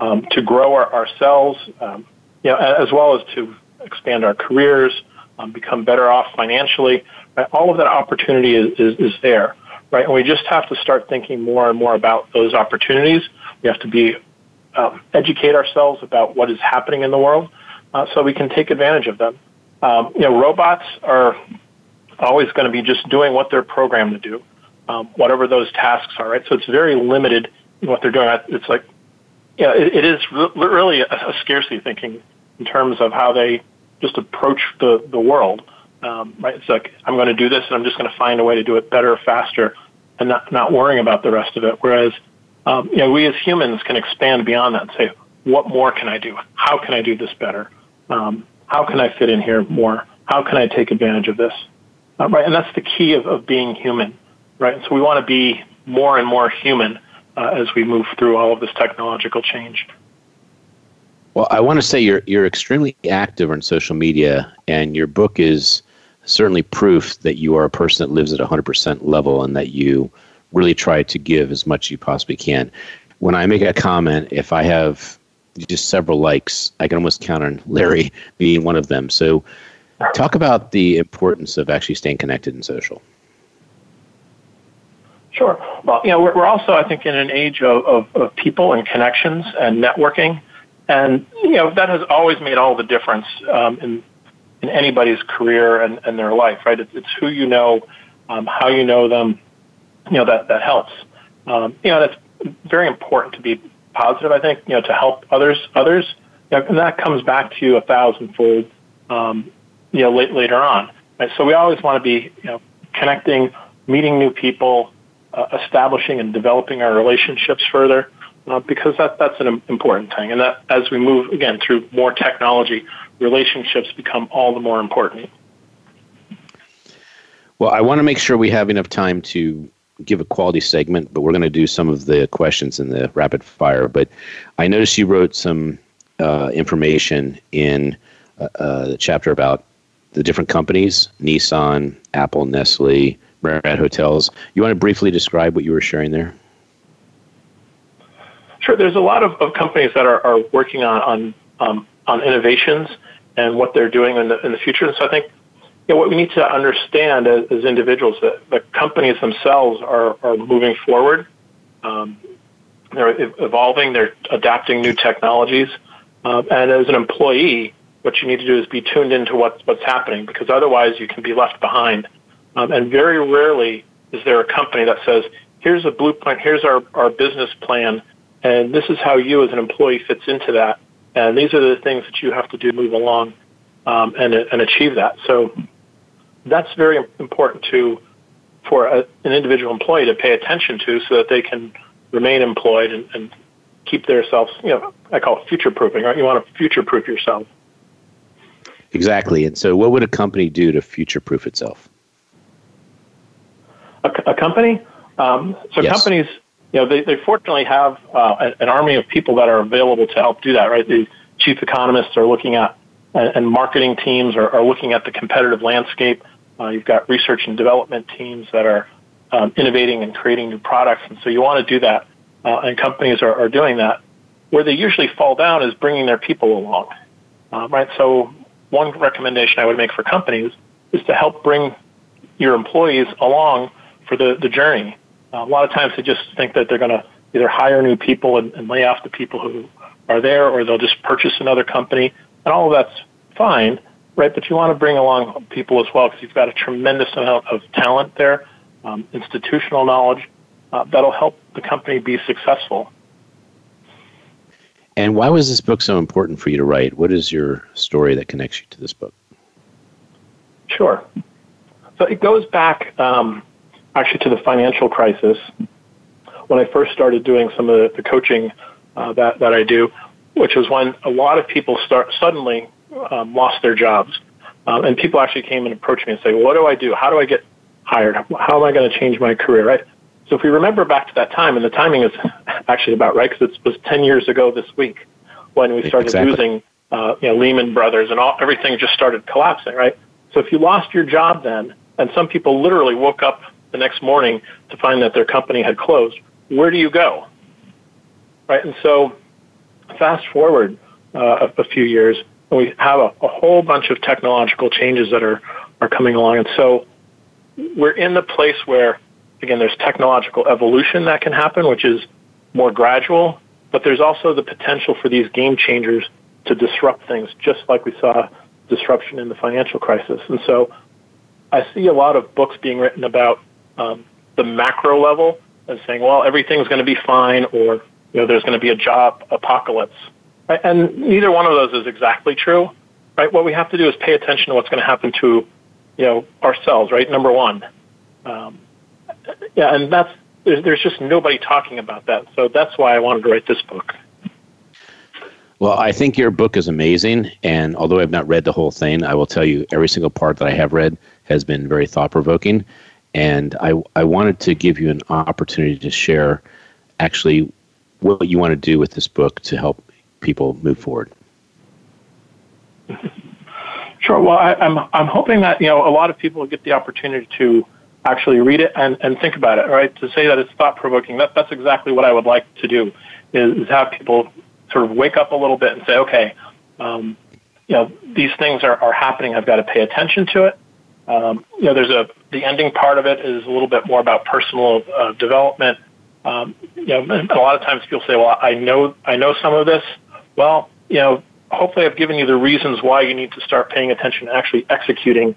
um, to grow our, ourselves, um, you know, as well as to expand our careers, um, become better off financially. Right? All of that opportunity is, is, is there, right? And we just have to start thinking more and more about those opportunities. We have to be um, educate ourselves about what is happening in the world, uh, so we can take advantage of them. Um, you know, robots are always going to be just doing what they're programmed to do, um, whatever those tasks are, right? So it's very limited in what they're doing. It's like, yeah, it, it is re- really a, a scarcity thinking in terms of how they just approach the, the world. Um, right? It's like, I'm going to do this and I'm just going to find a way to do it better, faster, and not, not worrying about the rest of it. Whereas, um, you know, we as humans can expand beyond that and say, what more can I do? How can I do this better? Um, how can I fit in here more? How can I take advantage of this? Uh, right, and that's the key of, of being human, right? And So we want to be more and more human uh, as we move through all of this technological change. Well, I want to say you're you're extremely active on social media, and your book is certainly proof that you are a person that lives at 100% level and that you really try to give as much as you possibly can. When I make a comment, if I have just several likes, I can almost count on Larry being one of them. So, talk about the importance of actually staying connected in social. Sure. Well, you know, we're, we're also, I think, in an age of, of, of people and connections and networking. And, you know, that has always made all the difference um, in, in anybody's career and, and their life, right? It's, it's who you know, um, how you know them, you know, that, that helps. Um, you know, that's very important to be positive, I think, you know, to help others, others. You know, and that comes back to you a thousandfold, um, you know, late, later on. Right? So we always want to be, you know, connecting, meeting new people, uh, establishing and developing our relationships further uh, because that, that's an important thing. And that as we move, again, through more technology, relationships become all the more important. Well, I want to make sure we have enough time to give a quality segment, but we're going to do some of the questions in the rapid fire. But I noticed you wrote some uh, information in uh, uh, the chapter about the different companies Nissan, Apple, Nestle, Marriott Hotels. You want to briefly describe what you were sharing there? Sure. There's a lot of, of companies that are, are working on on, um, on innovations and what they're doing in the in the future. And so I think you know, what we need to understand as, as individuals that the companies themselves are are moving forward. Um, they're evolving. They're adapting new technologies. Um, and as an employee, what you need to do is be tuned into what's what's happening because otherwise you can be left behind. Um, and very rarely is there a company that says, "Here's a blueprint. Here's our our business plan." And this is how you as an employee fits into that. And these are the things that you have to do to move along um, and, and achieve that. So that's very important to for a, an individual employee to pay attention to so that they can remain employed and, and keep themselves, you know, I call it future proofing, right? You want to future proof yourself. Exactly. And so, what would a company do to future proof itself? A, a company? Um, so, yes. companies you know, they, they fortunately have uh, an army of people that are available to help do that, right? The chief economists are looking at, and marketing teams are, are looking at the competitive landscape. Uh, you've got research and development teams that are um, innovating and creating new products, and so you want to do that, uh, and companies are, are doing that. Where they usually fall down is bringing their people along, uh, right? So one recommendation I would make for companies is to help bring your employees along for the, the journey. Uh, a lot of times they just think that they're going to either hire new people and, and lay off the people who are there, or they'll just purchase another company, and all of that's fine, right? But you want to bring along people as well because you've got a tremendous amount of talent there, um, institutional knowledge uh, that'll help the company be successful. And why was this book so important for you to write? What is your story that connects you to this book? Sure. So it goes back um, actually to the financial crisis. When I first started doing some of the, coaching uh, that, that I do, which was when a lot of people start suddenly um, lost their jobs. Um, and people actually came and approached me and say, what do I do? How do I get hired? How am I going to change my career? Right. So if we remember back to that time, and the timing is actually about right because it was 10 years ago this week when we started exactly. losing, uh, you know, Lehman Brothers and all, everything just started collapsing, right? So if you lost your job then, and some people literally woke up the next morning to find that their company had closed, where do you go? Right? And so fast forward uh, a, few years, and we have a, a whole bunch of technological changes that are, are coming along. And so we're in the place where, again, there's technological evolution that can happen, which is more gradual, but there's also the potential for these game changers to disrupt things, just like we saw disruption in the financial crisis. And so I see a lot of books being written about um, the macro level and saying, well, everything's going to be fine or, you know, there's going to be a job apocalypse. Right? And neither one of those is exactly true. Right? What we have to do is pay attention to what's going to happen to, you know, ourselves, right? Number one. Um, yeah, and that's, there's, there's just nobody talking about that. So that's why I wanted to write this book. Well, I think your book is amazing. And although I've not read the whole thing, I will tell you every single part that I have read has been very thought provoking. And I, I wanted to give you an opportunity to share actually what you want to do with this book to help people move forward. Sure. Well, I, am I'm, I'm hoping that you know a lot of people get the opportunity to actually read it and, and think about it. Right? To say that it's thought provoking. That that's exactly what I would like to do. Is, is have people sort of wake up a little bit and say, okay, um, you know, these things are, are happening. I've got to pay attention to it. Um, you know, there's a the ending part of it is a little bit more about personal uh, development. Um, you know, a lot of times people say, "Well, I know I know some of this." Well, you know, hopefully I've given you the reasons why you need to start paying attention and actually executing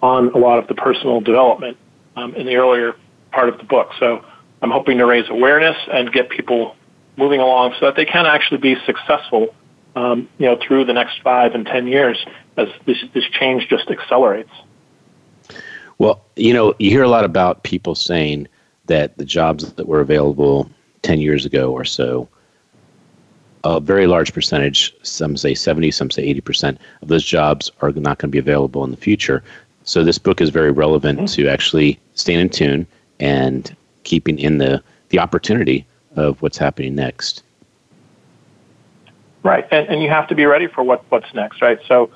on a lot of the personal development um, in the earlier part of the book. So I'm hoping to raise awareness and get people moving along so that they can actually be successful, um, you know, through the next five and ten years as this, this change just accelerates. Well, you know, you hear a lot about people saying that the jobs that were available 10 years ago or so, a very large percentage, some say 70, some say 80% of those jobs are not going to be available in the future. So this book is very relevant mm-hmm. to actually staying in tune and keeping in the, the opportunity of what's happening next. Right, and, and you have to be ready for what, what's next, right? So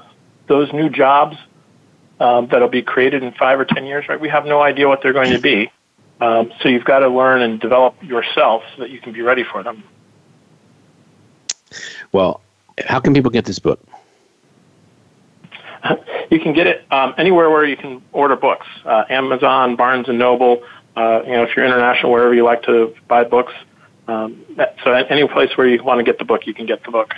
those new jobs um, that'll be created in five or ten years, right? We have no idea what they're going to be. Um, so you've got to learn and develop yourself so that you can be ready for them. Well, how can people get this book? You can get it um, anywhere where you can order books. Uh, Amazon, Barnes and Noble. Uh, you know, if you're international, wherever you like to buy books. Um, so any place where you want to get the book, you can get the book.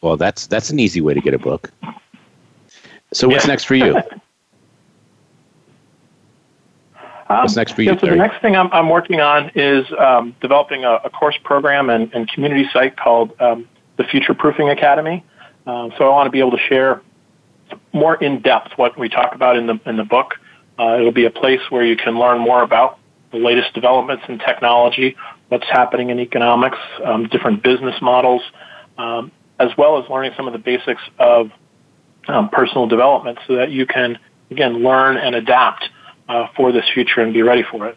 Well, that's that's an easy way to get a book. So what's yeah. next for you? Um, what's next for you? Yeah, so the next thing I'm, I'm working on is um, developing a, a, course program and, and, community site called um, the Future Proofing Academy. Um, so I want to be able to share more in depth what we talk about in the in the book. Uh, it'll be a place where you can learn more about the latest developments in technology, what's happening in economics, um, different business models, um, as well as learning some of the basics of um, personal development so that you can, again, learn and adapt uh, for this future and be ready for it.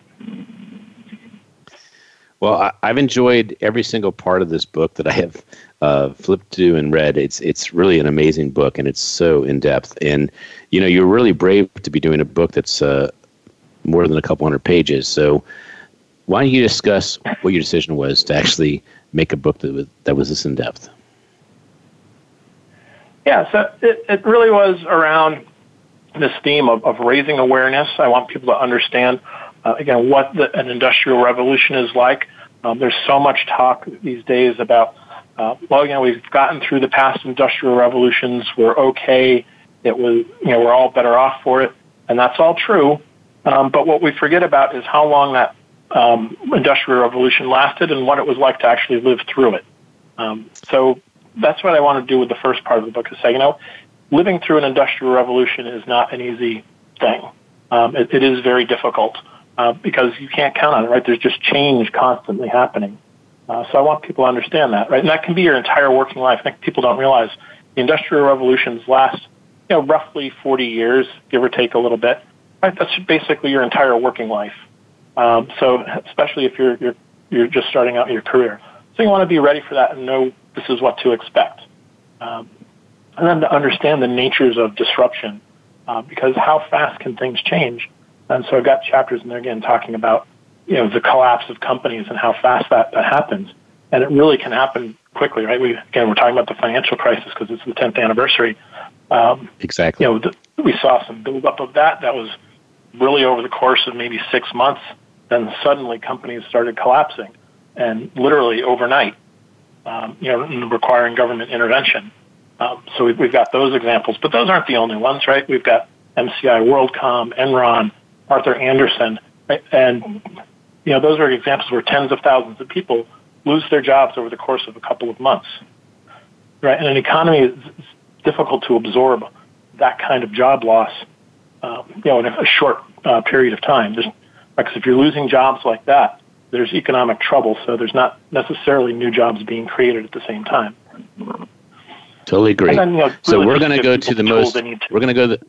Well, I've enjoyed every single part of this book that I have uh, flipped to and read. It's it's really an amazing book, and it's so in depth. And you know, you're really brave to be doing a book that's uh, more than a couple hundred pages. So, why don't you discuss what your decision was to actually make a book that was, that was this in depth? Yeah, so it, it really was around this theme of, of raising awareness. I want people to understand, uh, again, what the, an industrial revolution is like. Um, there's so much talk these days about, uh, well, you know, we've gotten through the past industrial revolutions. We're okay. It was, you know, we're all better off for it. And that's all true. Um, but what we forget about is how long that um, industrial revolution lasted and what it was like to actually live through it. Um, so that's what I want to do with the first part of the book is say, you know, living through an industrial revolution is not an easy thing. Um, it, it is very difficult uh, because you can't count on it, right? There's just change constantly happening. Uh, so I want people to understand that, right? And that can be your entire working life. I think people don't realize the industrial revolutions last, you know, roughly 40 years, give or take a little bit. Right? That's basically your entire working life. Um, so especially if you're, you're, you're just starting out your career. So you want to be ready for that and know this is what to expect. Um, and then to understand the natures of disruption, uh, because how fast can things change? And so I've got chapters in there again talking about you know the collapse of companies and how fast that, that happens, and it really can happen quickly, right? We again we're talking about the financial crisis because it's the 10th anniversary. Um, exactly. You know, the, we saw some buildup of that. That was really over the course of maybe six months. Then suddenly companies started collapsing, and literally overnight, um, you know, requiring government intervention. Um, so we've, we've got those examples, but those aren't the only ones, right? We've got MCI WorldCom, Enron, Arthur Andersen, right? and you know those are examples where tens of thousands of people lose their jobs over the course of a couple of months, right? And an economy is difficult to absorb that kind of job loss, um, you know, in a short uh, period of time. There's, because if you're losing jobs like that, there's economic trouble. So there's not necessarily new jobs being created at the same time. Totally agree. Then, you know, so really we're going to go to the most. To. We're going to go the.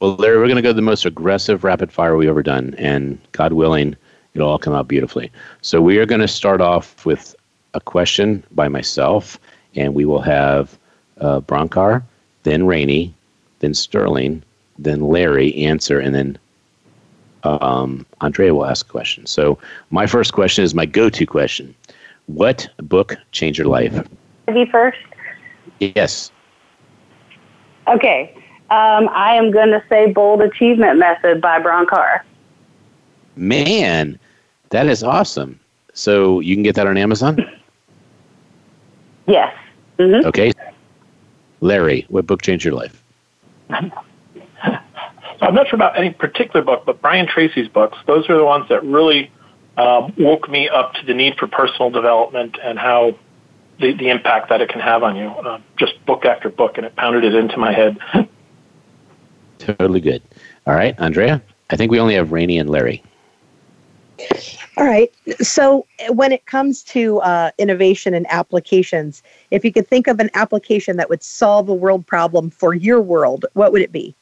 Well, Larry, we're going to go the most aggressive rapid fire we've ever done, and God willing, it'll all come out beautifully. So we are going to start off with a question by myself, and we will have uh, Bronkar, then Rainey, then Sterling, then Larry answer, and then um, Andrea will ask a question. So my first question is my go-to question: What book changed your life? Me first. Yes. Okay. Um, I am going to say Bold Achievement Method by Bronkar. Man, that is awesome. So you can get that on Amazon? Yes. Mm-hmm. Okay. Larry, what book changed your life? I'm not sure about any particular book, but Brian Tracy's books, those are the ones that really um, woke me up to the need for personal development and how the, the impact that it can have on you, uh, just book after book, and it pounded it into my head. totally good. All right, Andrea, I think we only have Rainey and Larry. All right. So when it comes to uh, innovation and applications, if you could think of an application that would solve a world problem for your world, what would it be?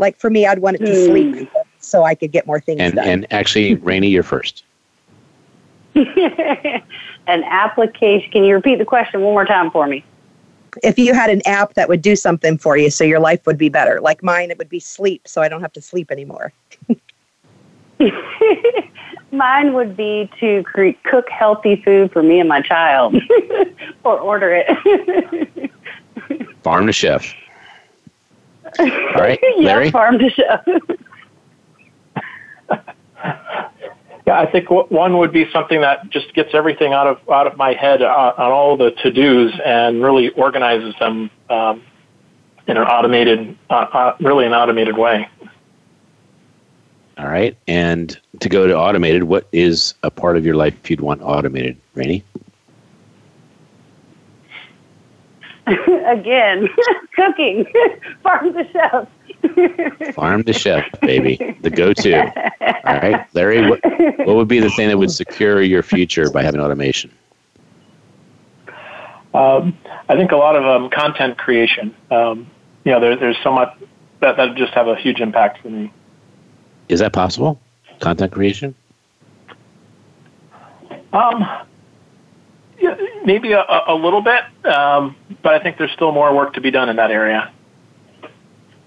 Like for me, I'd want it to mm. sleep so I could get more things and, done. And actually, Rainey, you're first. an application. Can you repeat the question one more time for me? If you had an app that would do something for you so your life would be better, like mine, it would be sleep so I don't have to sleep anymore. Mine would be to cre- cook healthy food for me and my child or order it. farm to chef. All right, Larry? yeah, farm to chef. Yeah, I think one would be something that just gets everything out of out of my head uh, on all the to dos and really organizes them um, in an automated, uh, uh, really an automated way. All right, and to go to automated, what is a part of your life you'd want automated, Rainey? Again, cooking, farm to chef. Farm to chef, baby, the go-to. All right, Larry, what, what would be the thing that would secure your future by having automation? Um, I think a lot of um, content creation. Um, you know, there, there's so much that that just have a huge impact for me. Is that possible? Content creation? Um, yeah, maybe a, a little bit, um, but I think there's still more work to be done in that area.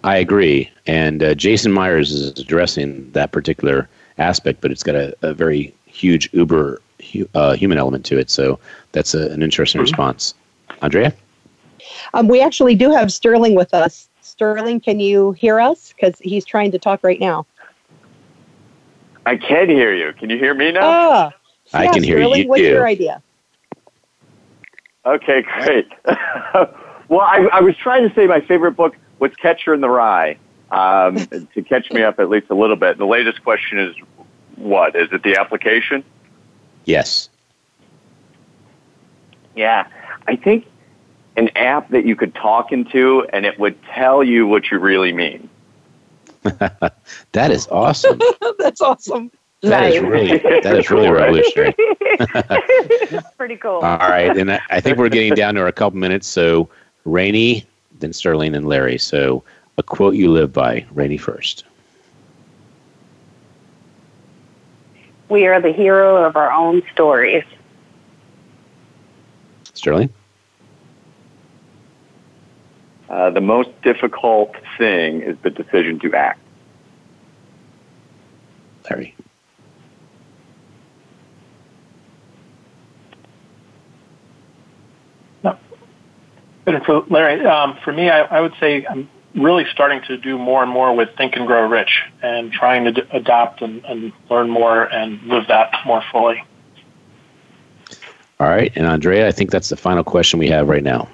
I agree. And uh, Jason Myers is addressing that particular aspect, but it's got a, a very huge uber uh, human element to it. So that's a, an interesting mm-hmm. response. Andrea? Um, we actually do have Sterling with us. Sterling, can you hear us? Because he's trying to talk right now. I can hear you. Can you hear me now? Ah, I can hear Sterling, you. What's your idea? Okay, great. well, I, I was trying to say my favorite book was Catcher in the Rye um, to catch me up at least a little bit. The latest question is what? Is it the application? Yes. Yeah. I think an app that you could talk into and it would tell you what you really mean. that is awesome. That's awesome. That is really that is really revolutionary. Pretty cool. All right, and I, I think we're getting down to a couple minutes. So, Rainey, then Sterling and Larry. So, a quote you live by, Rainey first. We are the hero of our own stories. Sterling? Uh, the most difficult thing is the decision to act. Larry. No. And for Larry, um, for me, I, I, would say I'm really starting to do more and more with Think and Grow Rich and trying to d- adopt and, and learn more and live that more fully. All right. And Andrea, I think that's the final question we have right now.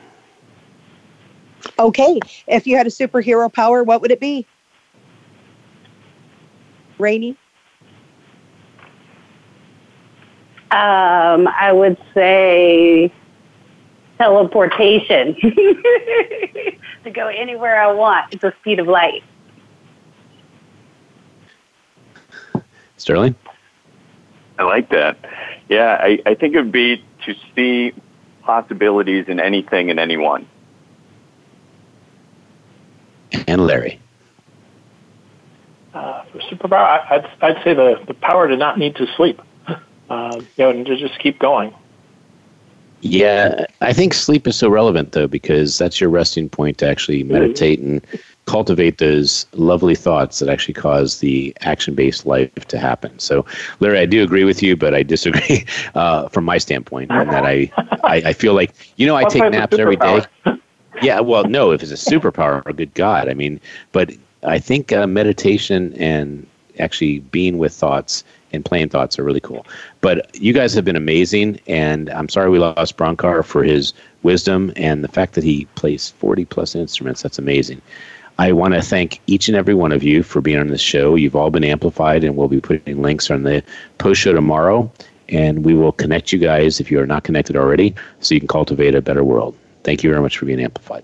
Okay. If you had a superhero power, what would it be? Rainey? Um, I would say teleportation to go anywhere I want at the speed of light. Sterling? I like that. Yeah, I, I think it would be to see possibilities in anything and anyone. And Larry. Uh, for superpower, I'd, I'd say the, the power to not need to sleep, uh, you know, and to just keep going. Yeah, I think sleep is so relevant though because that's your resting point to actually meditate and cultivate those lovely thoughts that actually cause the action-based life to happen. So, Larry, I do agree with you, but I disagree uh, from my standpoint in that I, I, I feel like you know I take naps every day. Yeah, well, no, if it's a superpower, good God, I mean, but I think uh, meditation and actually being with thoughts and playing thoughts are really cool. But you guys have been amazing, and I'm sorry we lost Bronkar for his wisdom and the fact that he plays 40 plus instruments. That's amazing. I want to thank each and every one of you for being on this show. You've all been amplified, and we'll be putting links on the post show tomorrow. And we will connect you guys if you are not connected already so you can cultivate a better world. Thank you very much for being amplified.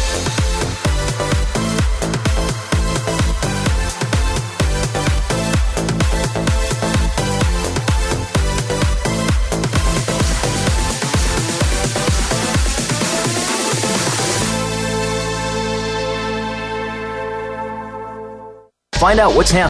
Find out what's happening